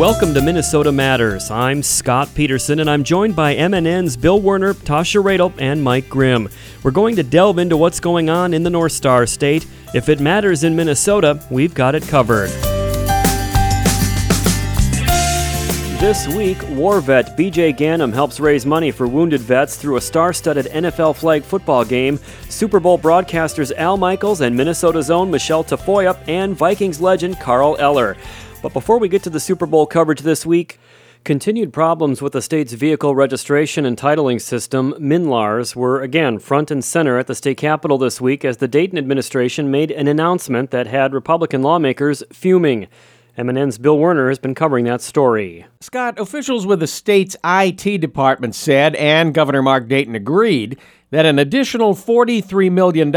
Welcome to Minnesota Matters. I'm Scott Peterson, and I'm joined by MNN's Bill Werner, Tasha Radel, and Mike Grimm. We're going to delve into what's going on in the North Star State. If it matters in Minnesota, we've got it covered. This week, war vet BJ Ganem helps raise money for wounded vets through a star studded NFL flag football game. Super Bowl broadcasters Al Michaels and Minnesota's own Michelle Tafoya and Vikings legend Carl Eller. But before we get to the Super Bowl coverage this week, continued problems with the state's vehicle registration and titling system, MNLARS, were again front and center at the state capitol this week as the Dayton administration made an announcement that had Republican lawmakers fuming. MNN's Bill Werner has been covering that story. Scott, officials with the state's IT department said, and Governor Mark Dayton agreed, that an additional $43 million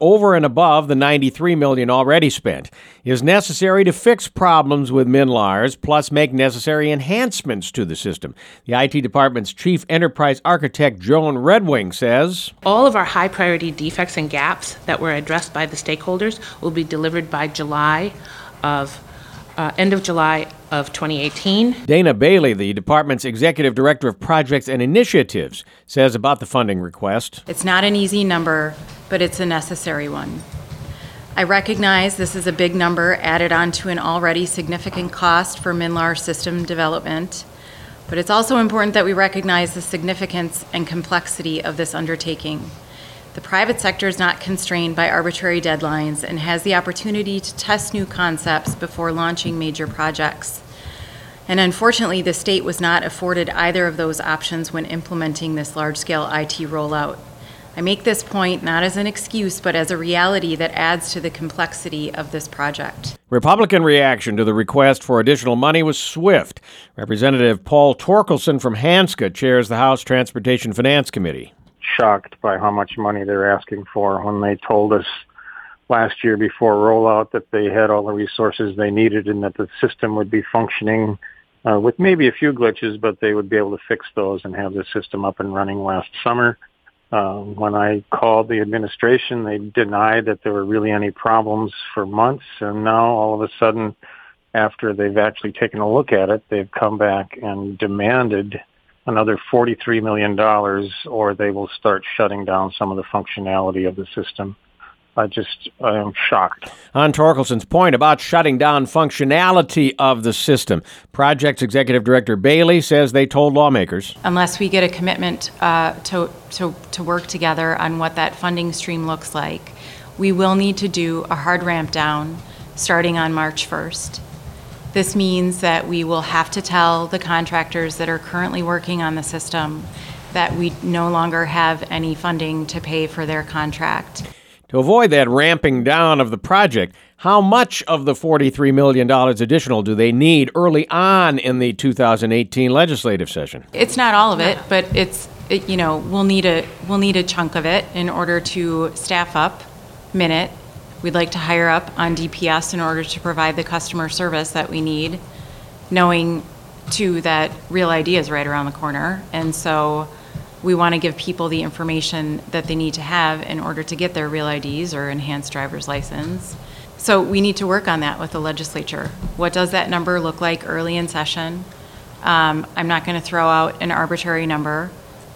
over and above the 93 million already spent is necessary to fix problems with MNLARS, plus make necessary enhancements to the system. The IT department's chief enterprise architect, Joan Redwing, says All of our high priority defects and gaps that were addressed by the stakeholders will be delivered by July of uh, end of July of 2018. Dana Bailey, the department's executive director of projects and initiatives, says about the funding request. It's not an easy number, but it's a necessary one. I recognize this is a big number added on to an already significant cost for MNLAR system development, but it's also important that we recognize the significance and complexity of this undertaking. The private sector is not constrained by arbitrary deadlines and has the opportunity to test new concepts before launching major projects. And unfortunately, the state was not afforded either of those options when implementing this large scale IT rollout. I make this point not as an excuse, but as a reality that adds to the complexity of this project. Republican reaction to the request for additional money was swift. Representative Paul Torkelson from Hanska chairs the House Transportation Finance Committee shocked by how much money they're asking for when they told us last year before rollout that they had all the resources they needed and that the system would be functioning uh, with maybe a few glitches, but they would be able to fix those and have the system up and running last summer. Uh, when I called the administration, they denied that there were really any problems for months, and now all of a sudden, after they've actually taken a look at it, they've come back and demanded another $43 million or they will start shutting down some of the functionality of the system. I just, I am shocked. On Torkelson's point about shutting down functionality of the system, Projects Executive Director Bailey says they told lawmakers. Unless we get a commitment uh, to, to, to work together on what that funding stream looks like, we will need to do a hard ramp down starting on March 1st. This means that we will have to tell the contractors that are currently working on the system that we no longer have any funding to pay for their contract. To avoid that ramping down of the project, how much of the $43 million additional do they need early on in the 2018 legislative session? It's not all of it, but it's, it, you know, we'll need, a, we'll need a chunk of it in order to staff up Minute We'd like to hire up on DPS in order to provide the customer service that we need, knowing too that Real ID is right around the corner. And so we want to give people the information that they need to have in order to get their Real IDs or enhanced driver's license. So we need to work on that with the legislature. What does that number look like early in session? Um, I'm not going to throw out an arbitrary number.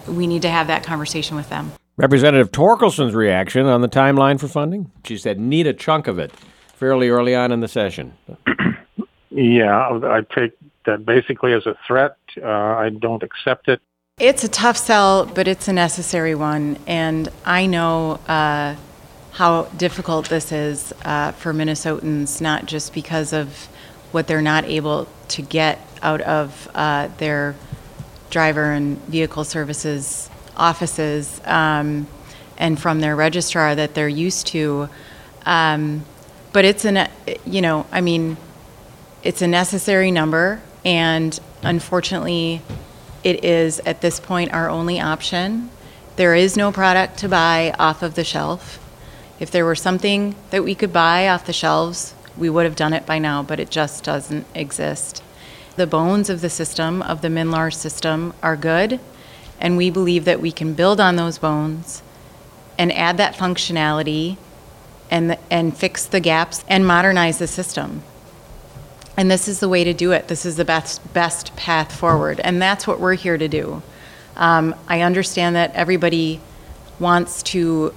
We need to have that conversation with them. Representative Torkelson's reaction on the timeline for funding? She said, need a chunk of it fairly early on in the session. yeah, I take that basically as a threat. Uh, I don't accept it. It's a tough sell, but it's a necessary one. And I know uh, how difficult this is uh, for Minnesotans, not just because of what they're not able to get out of uh, their driver and vehicle services offices um, and from their registrar that they're used to. Um, but it's an, you know, I mean, it's a necessary number, and unfortunately, it is at this point our only option. There is no product to buy off of the shelf. If there were something that we could buy off the shelves, we would have done it by now, but it just doesn't exist. The bones of the system, of the MNLAR system, are good and we believe that we can build on those bones and add that functionality and, and fix the gaps and modernize the system. And this is the way to do it. This is the best, best path forward. And that's what we're here to do. Um, I understand that everybody wants to,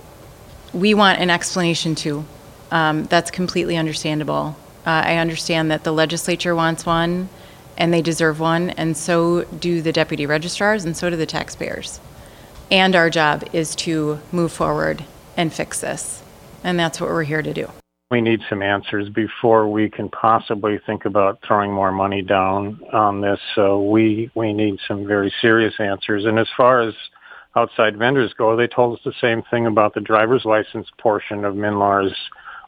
we want an explanation too. Um, that's completely understandable. Uh, I understand that the legislature wants one and they deserve one, and so do the deputy registrars, and so do the taxpayers. And our job is to move forward and fix this. And that's what we're here to do. We need some answers before we can possibly think about throwing more money down on this. So we, we need some very serious answers. And as far as outside vendors go, they told us the same thing about the driver's license portion of MNLARS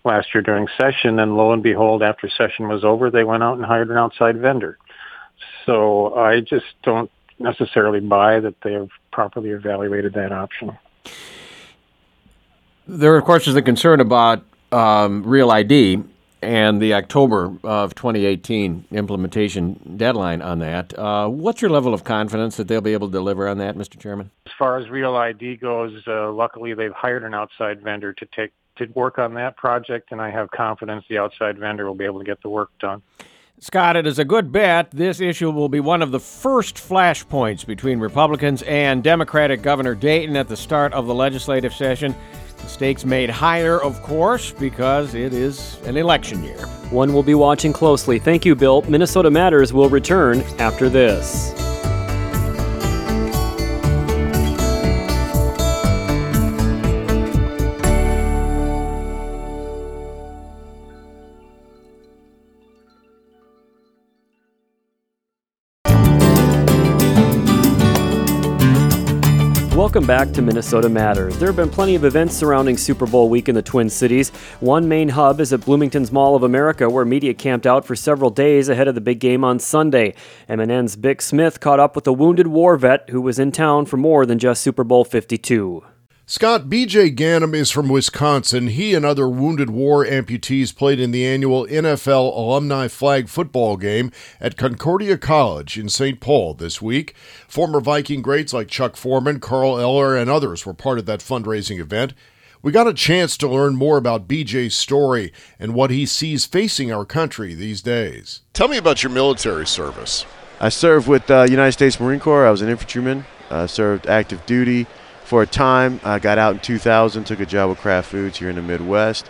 last year during session. And lo and behold, after session was over, they went out and hired an outside vendor. So I just don't necessarily buy that they have properly evaluated that option. There, of course, is the concern about um, Real ID and the October of 2018 implementation deadline on that. Uh, what's your level of confidence that they'll be able to deliver on that, Mr. Chairman? As far as Real ID goes, uh, luckily they've hired an outside vendor to take to work on that project, and I have confidence the outside vendor will be able to get the work done. Scott, it is a good bet. This issue will be one of the first flashpoints between Republicans and Democratic Governor Dayton at the start of the legislative session. The stakes made higher, of course, because it is an election year. One will be watching closely. Thank you, Bill. Minnesota Matters will return after this. Welcome back to Minnesota Matters. There have been plenty of events surrounding Super Bowl week in the Twin Cities. One main hub is at Bloomington's Mall of America, where media camped out for several days ahead of the big game on Sunday. MNN's Bick Smith caught up with a wounded war vet who was in town for more than just Super Bowl 52. Scott BJ Ganem is from Wisconsin. He and other Wounded War amputees played in the annual NFL Alumni Flag football game at Concordia College in St. Paul this week. Former Viking greats like Chuck Foreman, Carl Eller, and others were part of that fundraising event. We got a chance to learn more about BJ's story and what he sees facing our country these days. Tell me about your military service. I served with the uh, United States Marine Corps. I was an infantryman. I served active duty for a time. I got out in 2000, took a job with Kraft Foods here in the Midwest,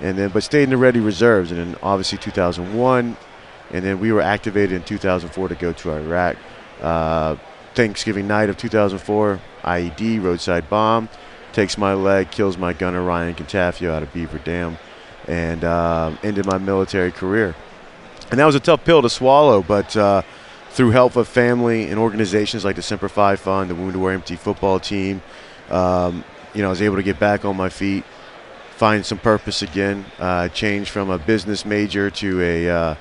and then but stayed in the Ready Reserves, and then obviously 2001, and then we were activated in 2004 to go to Iraq. Uh, Thanksgiving night of 2004, IED roadside bomb takes my leg, kills my gunner Ryan Cantafio out of Beaver Dam, and uh, ended my military career. And that was a tough pill to swallow, but. Uh, through help of family and organizations like the Semper Fi Fund, the Wounded War Amputee football team, um, you know, I was able to get back on my feet, find some purpose again. Uh, changed from a business major to a uh,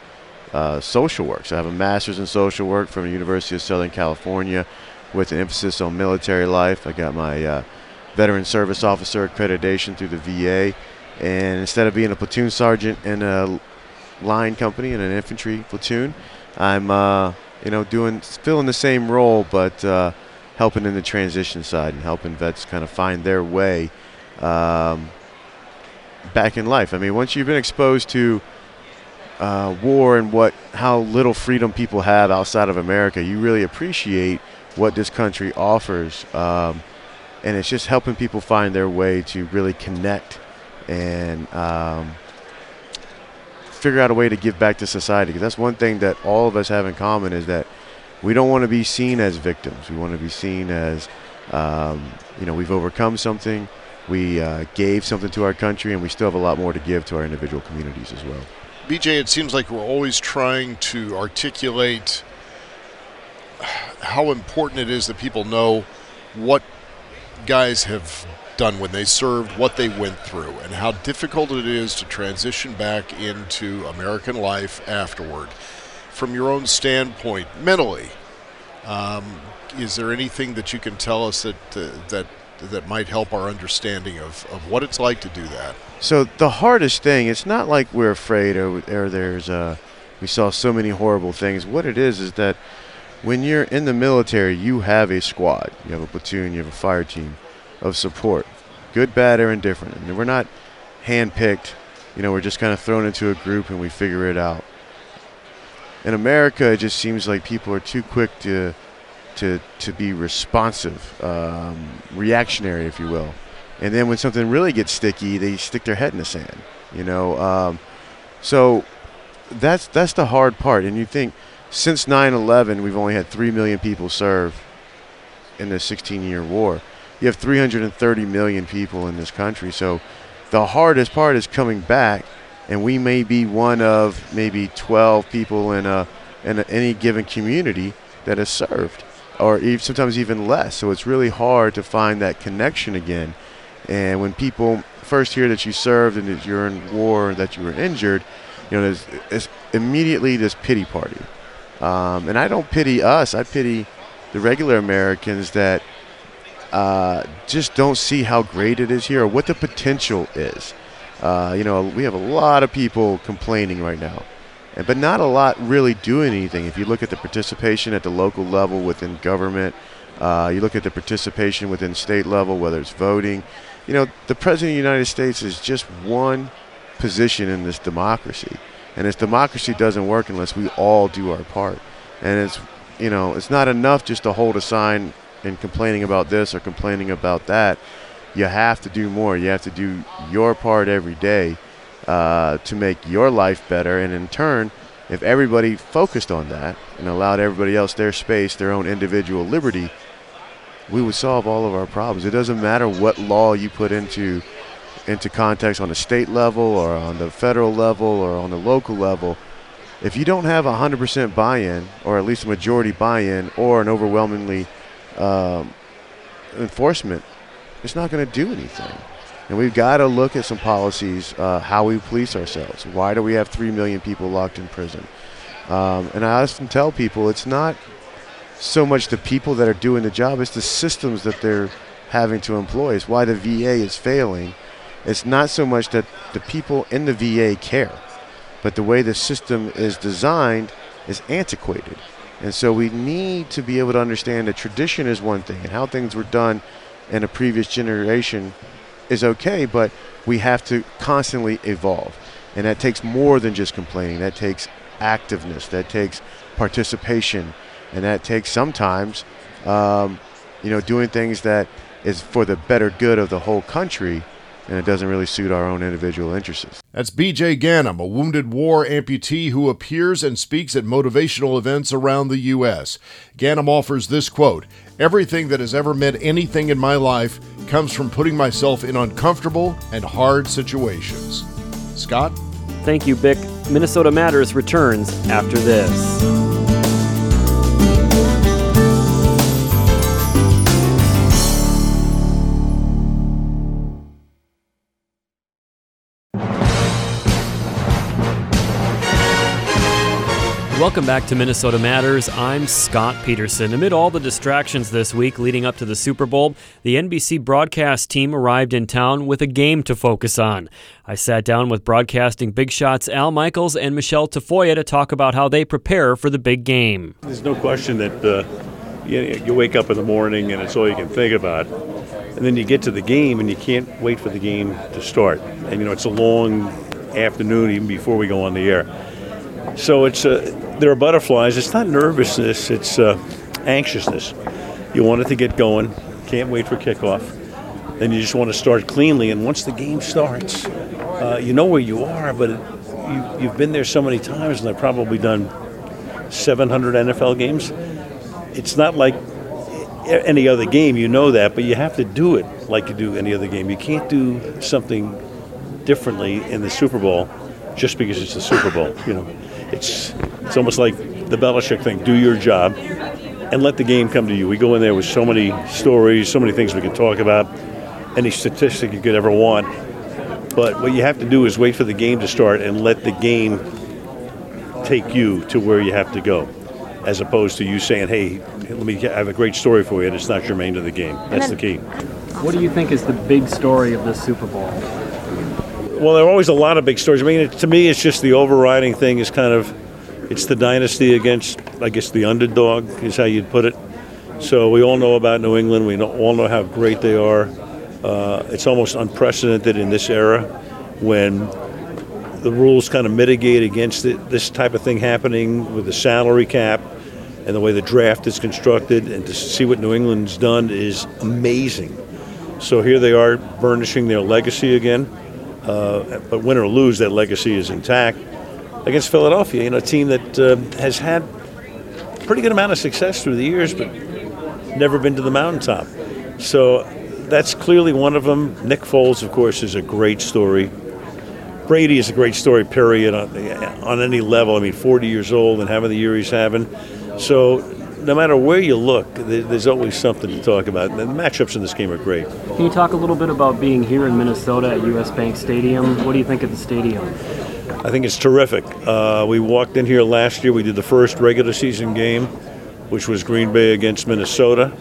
uh, social work. So I have a master's in social work from the University of Southern California, with an emphasis on military life. I got my uh, veteran service officer accreditation through the VA, and instead of being a platoon sergeant in a line company in an infantry platoon, I'm uh, you know doing filling the same role, but uh, helping in the transition side and helping vets kind of find their way um, back in life. I mean, once you've been exposed to uh, war and what how little freedom people have outside of America, you really appreciate what this country offers, um, and it's just helping people find their way to really connect and um, figure out a way to give back to society. Because that's one thing that all of us have in common is that we don't want to be seen as victims. We want to be seen as, um, you know, we've overcome something, we uh, gave something to our country, and we still have a lot more to give to our individual communities as well. BJ, it seems like we're always trying to articulate how important it is that people know what guys have done when they served, what they went through, and how difficult it is to transition back into American life afterward from your own standpoint, mentally, um, is there anything that you can tell us that uh, that that might help our understanding of, of what it's like to do that? So the hardest thing, it's not like we're afraid or, or there's uh, we saw so many horrible things. What it is is that when you're in the military, you have a squad, you have a platoon, you have a fire team of support, good, bad, or indifferent. And we're not handpicked. You know, we're just kind of thrown into a group and we figure it out in America, it just seems like people are too quick to to to be responsive, um, reactionary, if you will. And then when something really gets sticky, they stick their head in the sand. You know, um, so that's that's the hard part. And you think since 9/11, we've only had three million people serve in the 16-year war. You have 330 million people in this country, so the hardest part is coming back and we may be one of maybe 12 people in a in a, any given community that is served, or even, sometimes even less. So it's really hard to find that connection again. And when people first hear that you served and that you're in war, that you were injured, you know, there's, there's immediately this pity party. Um, and I don't pity us. I pity the regular Americans that uh, just don't see how great it is here or what the potential is. Uh, you know, we have a lot of people complaining right now, and, but not a lot really doing anything. If you look at the participation at the local level within government, uh, you look at the participation within state level, whether it's voting, you know, the President of the United States is just one position in this democracy. And this democracy doesn't work unless we all do our part. And it's, you know, it's not enough just to hold a sign and complaining about this or complaining about that you have to do more. You have to do your part every day uh, to make your life better. And in turn, if everybody focused on that and allowed everybody else their space, their own individual liberty, we would solve all of our problems. It doesn't matter what law you put into into context on the state level or on the federal level or on the local level. If you don't have 100% buy-in, or at least a majority buy-in, or an overwhelmingly um, enforcement it's not going to do anything. And we've got to look at some policies, uh, how we police ourselves. Why do we have 3 million people locked in prison? Um, and I often tell people it's not so much the people that are doing the job, it's the systems that they're having to employ. It's why the VA is failing. It's not so much that the people in the VA care, but the way the system is designed is antiquated. And so we need to be able to understand that tradition is one thing and how things were done in a previous generation is okay, but we have to constantly evolve. And that takes more than just complaining. That takes activeness. That takes participation. And that takes sometimes, um, you know, doing things that is for the better good of the whole country and it doesn't really suit our own individual interests. That's BJ Ganem, a wounded war amputee who appears and speaks at motivational events around the U.S. Ganem offers this quote Everything that has ever meant anything in my life comes from putting myself in uncomfortable and hard situations. Scott? Thank you, Bick. Minnesota Matters returns after this. Welcome back to Minnesota Matters. I'm Scott Peterson. Amid all the distractions this week leading up to the Super Bowl, the NBC broadcast team arrived in town with a game to focus on. I sat down with broadcasting big shots Al Michaels and Michelle Tafoya to talk about how they prepare for the big game. There's no question that uh, you, you wake up in the morning and it's all you can think about. And then you get to the game and you can't wait for the game to start. And you know, it's a long afternoon even before we go on the air. So it's uh, there are butterflies. It's not nervousness. It's uh, anxiousness. You want it to get going. Can't wait for kickoff. Then you just want to start cleanly. And once the game starts, uh, you know where you are, but it, you, you've been there so many times, and I've probably done 700 NFL games. It's not like any other game, you know that, but you have to do it like you do any other game. You can't do something differently in the Super Bowl just because it's the Super Bowl. You know, it's it's almost like the Belichick thing: do your job and let the game come to you. We go in there with so many stories, so many things we can talk about, any statistic you could ever want. But what you have to do is wait for the game to start and let the game take you to where you have to go, as opposed to you saying, "Hey, let me I have a great story for you," and it's not germane to the game. That's the key. What do you think is the big story of the Super Bowl? Well, there are always a lot of big stories. I mean, it, to me, it's just the overriding thing is kind of it's the dynasty against, I guess, the underdog is how you'd put it. So we all know about New England. We all know how great they are. Uh, it's almost unprecedented in this era when the rules kind of mitigate against it, this type of thing happening with the salary cap and the way the draft is constructed, and to see what New England's done is amazing. So here they are burnishing their legacy again. Uh, but win or lose, that legacy is intact against Philadelphia, you know, a team that uh, has had a pretty good amount of success through the years, but never been to the mountaintop. So that's clearly one of them. Nick Foles, of course, is a great story. Brady is a great story, period, on, on any level. I mean, 40 years old and having the year he's having. So no matter where you look, there's always something to talk about. The matchups in this game are great. Can you talk a little bit about being here in Minnesota at US Bank Stadium? What do you think of the stadium? I think it's terrific. Uh, we walked in here last year. We did the first regular season game, which was Green Bay against Minnesota.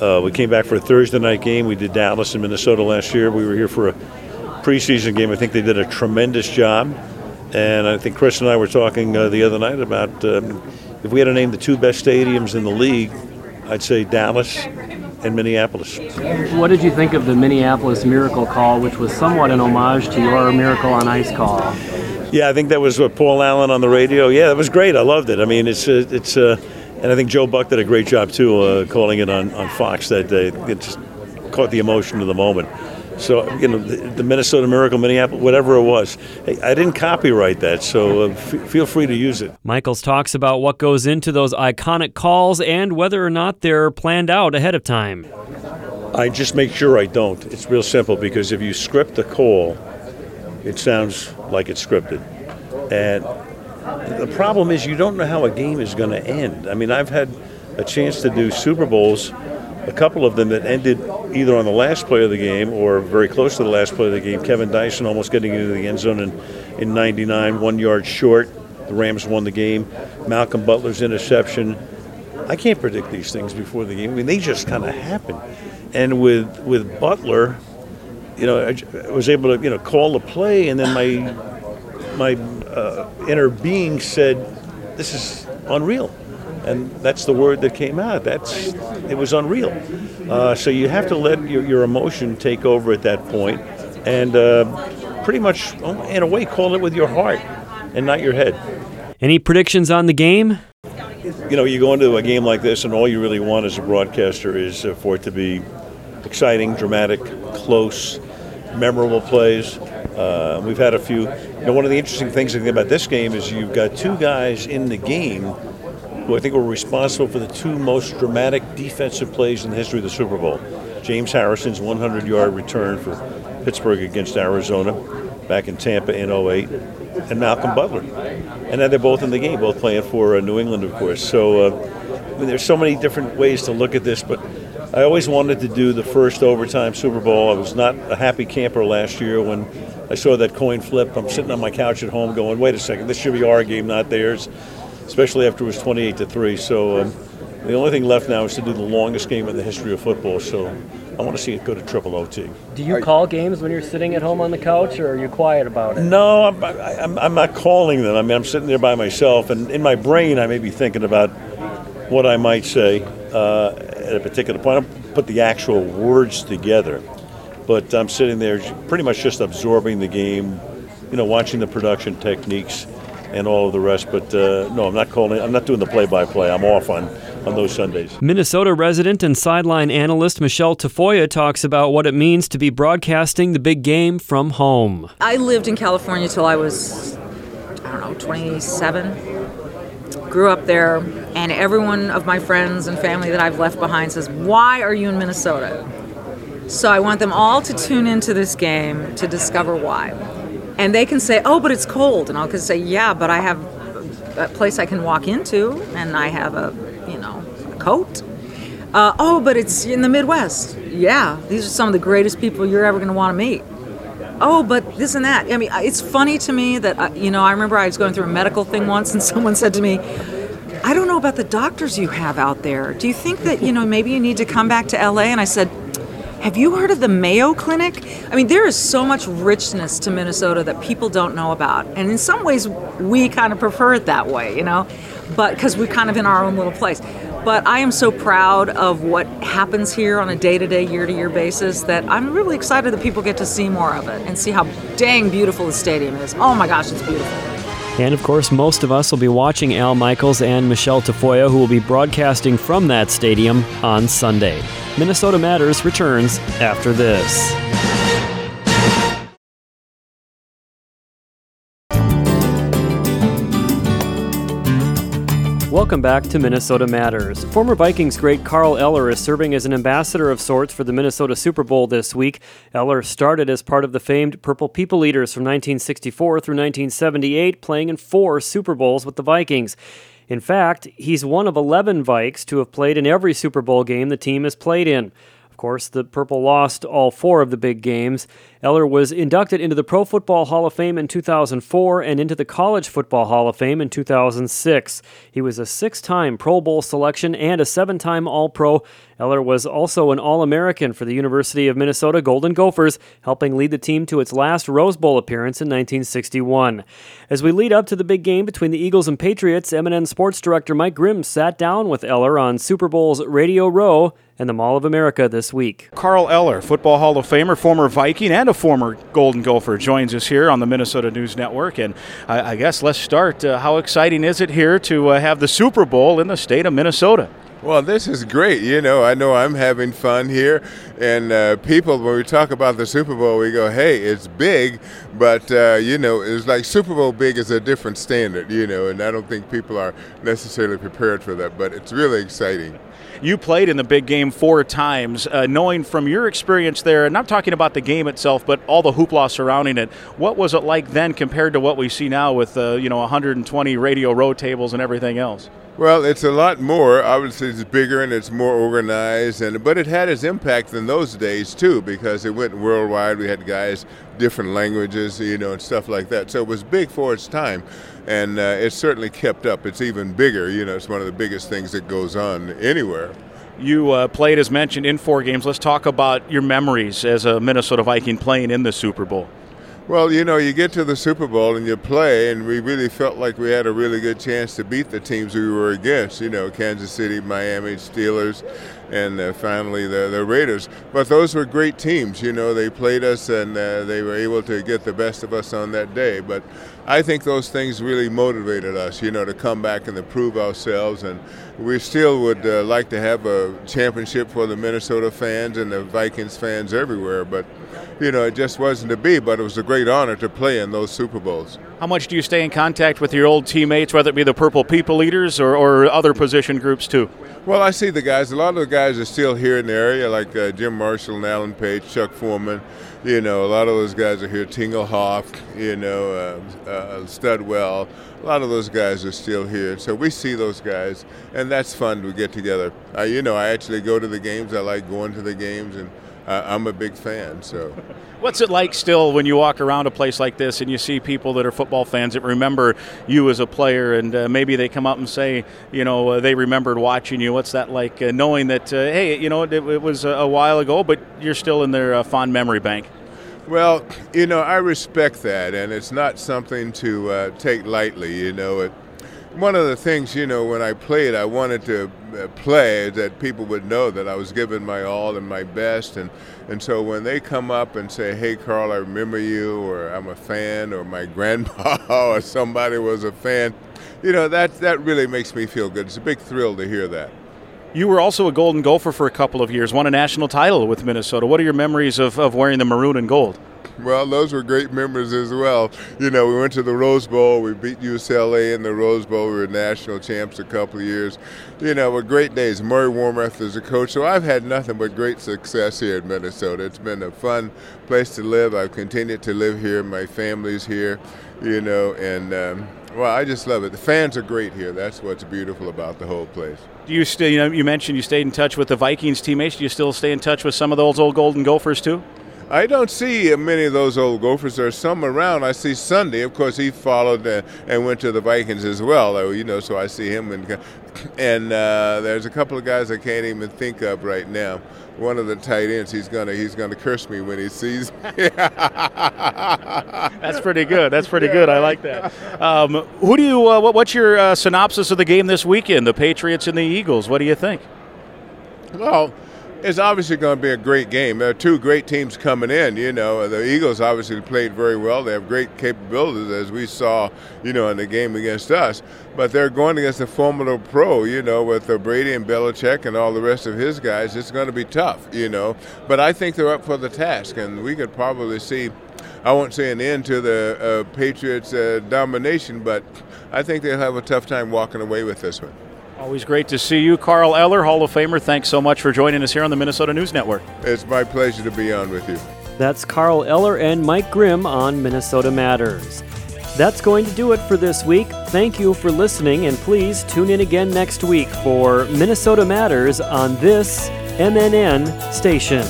Uh, we came back for a Thursday night game. We did Dallas and Minnesota last year. We were here for a preseason game. I think they did a tremendous job. And I think Chris and I were talking uh, the other night about um, if we had to name the two best stadiums in the league, I'd say Dallas and Minneapolis. What did you think of the Minneapolis Miracle call, which was somewhat an homage to your Miracle on Ice call? Yeah, I think that was what Paul Allen on the radio. Yeah, that was great. I loved it. I mean, it's uh, it's uh, and I think Joe Buck did a great job too, uh, calling it on, on Fox that day. It just caught the emotion of the moment. So you know, the, the Minnesota Miracle, Minneapolis, whatever it was, hey, I didn't copyright that, so uh, f- feel free to use it. Michaels talks about what goes into those iconic calls and whether or not they're planned out ahead of time. I just make sure I don't. It's real simple because if you script the call, it sounds like it's scripted. And the problem is you don't know how a game is going to end. I mean, I've had a chance to do Super Bowls, a couple of them that ended either on the last play of the game or very close to the last play of the game. Kevin Dyson almost getting into the end zone in, in 99, one yard short. The Rams won the game. Malcolm Butler's interception. I can't predict these things before the game. I mean, they just kind of happen. And with with Butler, you know, I was able to you know call the play, and then my my uh, inner being said, "This is unreal," and that's the word that came out. That's it was unreal. Uh, so you have to let your, your emotion take over at that point, and uh, pretty much, in a way, call it with your heart and not your head. Any predictions on the game? You know, you go into a game like this, and all you really want as a broadcaster is uh, for it to be exciting, dramatic, close, memorable plays. Uh, we've had a few. You know, one of the interesting things I think about this game is you've got two guys in the game who I think were responsible for the two most dramatic defensive plays in the history of the Super Bowl. James Harrison's 100-yard return for Pittsburgh against Arizona back in Tampa in 08, and Malcolm Butler. And now they're both in the game, both playing for uh, New England, of course. So uh, I mean, there's so many different ways to look at this, but I always wanted to do the first overtime Super Bowl. I was not a happy camper last year when I saw that coin flip. I'm sitting on my couch at home going, wait a second, this should be our game, not theirs, especially after it was 28 to 3. So um, the only thing left now is to do the longest game in the history of football. So I want to see it go to triple OT. Do you call games when you're sitting at home on the couch, or are you quiet about it? No, I'm, I'm, I'm not calling them. I mean, I'm sitting there by myself, and in my brain, I may be thinking about what I might say uh, at a particular point. I don't put the actual words together, but I'm sitting there pretty much just absorbing the game, you know, watching the production techniques and all of the rest. But uh, no, I'm not calling. I'm not doing the play-by-play. I'm off on on those Sundays. Minnesota resident and sideline analyst Michelle Tafoya talks about what it means to be broadcasting the big game from home. I lived in California till I was, I don't know, 27. Grew up there, and every one of my friends and family that I've left behind says, Why are you in Minnesota? So I want them all to tune into this game to discover why. And they can say, Oh, but it's cold. And I'll can say, Yeah, but I have a place I can walk into, and I have a you know, a coat. Uh, oh, but it's in the Midwest. Yeah, these are some of the greatest people you're ever going to want to meet. Oh, but this and that. I mean, it's funny to me that, uh, you know, I remember I was going through a medical thing once and someone said to me, I don't know about the doctors you have out there. Do you think that, you know, maybe you need to come back to LA? And I said, have you heard of the Mayo Clinic? I mean, there is so much richness to Minnesota that people don't know about. And in some ways, we kind of prefer it that way, you know, but because we're kind of in our own little place. But I am so proud of what happens here on a day to day, year to year basis that I'm really excited that people get to see more of it and see how dang beautiful the stadium is. Oh my gosh, it's beautiful. And of course, most of us will be watching Al Michaels and Michelle Tafoya, who will be broadcasting from that stadium on Sunday. Minnesota Matters returns after this. Welcome back to Minnesota Matters. Former Vikings great Carl Eller is serving as an ambassador of sorts for the Minnesota Super Bowl this week. Eller started as part of the famed Purple People Eaters from 1964 through 1978, playing in four Super Bowls with the Vikings. In fact, he's one of 11 Vikes to have played in every Super Bowl game the team has played in. Of course, the Purple lost all four of the big games. Eller was inducted into the Pro Football Hall of Fame in 2004 and into the College Football Hall of Fame in 2006. He was a six time Pro Bowl selection and a seven time All Pro. Eller was also an All American for the University of Minnesota Golden Gophers, helping lead the team to its last Rose Bowl appearance in 1961. As we lead up to the big game between the Eagles and Patriots, MNN Sports Director Mike Grimm sat down with Eller on Super Bowl's Radio Row and the Mall of America this week. Carl Eller, Football Hall of Famer, former Viking, and a former Golden Gopher, joins us here on the Minnesota News Network. And I, I guess let's start. Uh, how exciting is it here to uh, have the Super Bowl in the state of Minnesota? Well, this is great. You know, I know I'm having fun here. And uh, people, when we talk about the Super Bowl, we go, hey, it's big, but, uh, you know, it's like Super Bowl big is a different standard, you know, and I don't think people are necessarily prepared for that, but it's really exciting. You played in the big game four times. Uh, knowing from your experience there, and I'm talking about the game itself, but all the hoopla surrounding it, what was it like then compared to what we see now with, uh, you know, 120 radio row tables and everything else? Well, it's a lot more. Obviously, it's bigger and it's more organized, and but it had its impact in those days too because it went worldwide. We had guys different languages, you know, and stuff like that. So it was big for its time, and uh, it's certainly kept up. It's even bigger. You know, it's one of the biggest things that goes on anywhere. You uh, played, as mentioned, in four games. Let's talk about your memories as a Minnesota Viking playing in the Super Bowl. Well, you know, you get to the Super Bowl and you play, and we really felt like we had a really good chance to beat the teams we were against. You know, Kansas City, Miami, Steelers, and uh, finally the, the Raiders. But those were great teams. You know, they played us and uh, they were able to get the best of us on that day. But I think those things really motivated us, you know, to come back and to prove ourselves. And we still would uh, like to have a championship for the Minnesota fans and the Vikings fans everywhere. But you know, it just wasn't to be, but it was a great honor to play in those Super Bowls. How much do you stay in contact with your old teammates, whether it be the Purple People Eaters or, or other position groups too? Well, I see the guys. A lot of the guys are still here in the area, like uh, Jim Marshall and Alan Page, Chuck Foreman. You know, a lot of those guys are here. Tingelhoff, you know, uh, uh, Studwell. A lot of those guys are still here. So we see those guys, and that's fun to get together. you know, I actually go to the games. I like going to the games, and uh, I'm a big fan. So, what's it like still when you walk around a place like this and you see people that are football fans that remember you as a player, and uh, maybe they come up and say, you know, uh, they remembered watching you. What's that like, uh, knowing that, uh, hey, you know, it, it, was a while ago, but you're still in their uh, fond memory bank? Well, you know, I respect that, and it's not something to take lightly. You know, it one of the things, you know, when I played, I wanted to uh, play that people would know that I was giving my all and my best. And, and so when they come up and say, hey, Carl, I remember you, or I'm a fan, or my grandpa or somebody was a fan, you know, that, that really makes me feel good. It's a big thrill to hear that. You were also a Golden Gopher for a couple of years, won a national title with Minnesota. What are your memories of, of wearing the maroon and gold? Well, those were great memories as well. You know, we went to the Rose Bowl. We beat UCLA in the Rose Bowl. We were national champs a couple of years. You know, were great days. Murray Warmath is a coach, so I've had nothing but great success here in Minnesota. It's been a fun place to live. I've continued to live here. My family's here, you know, and um, well, I just love it. The fans are great here. That's what's beautiful about the whole place. Do you still, you know, you mentioned you stayed in touch with the Vikings teammates. Do you still stay in touch with some of those old Golden Gophers too? I don't see many of those old Gophers. There's some around. I see Sunday. Of course, he followed and went to the Vikings as well. You know, so I see him. And, and uh, there's a couple of guys I can't even think of right now. One of the tight ends, he's gonna he's gonna curse me when he sees. me. That's pretty good. That's pretty good. I like that. Um, who do you? Uh, what, what's your uh, synopsis of the game this weekend? The Patriots and the Eagles. What do you think? Well, it's obviously going to be a great game. There are two great teams coming in. You know, the Eagles obviously played very well. They have great capabilities, as we saw, you know, in the game against us. But they're going against a formidable pro, you know, with uh, Brady and Belichick and all the rest of his guys. It's going to be tough, you know. But I think they're up for the task, and we could probably see. I won't say an end to the uh, Patriots' uh, domination, but I think they'll have a tough time walking away with this one. Always great to see you, Carl Eller, Hall of Famer. Thanks so much for joining us here on the Minnesota News Network. It's my pleasure to be on with you. That's Carl Eller and Mike Grimm on Minnesota Matters. That's going to do it for this week. Thank you for listening, and please tune in again next week for Minnesota Matters on this MNN station.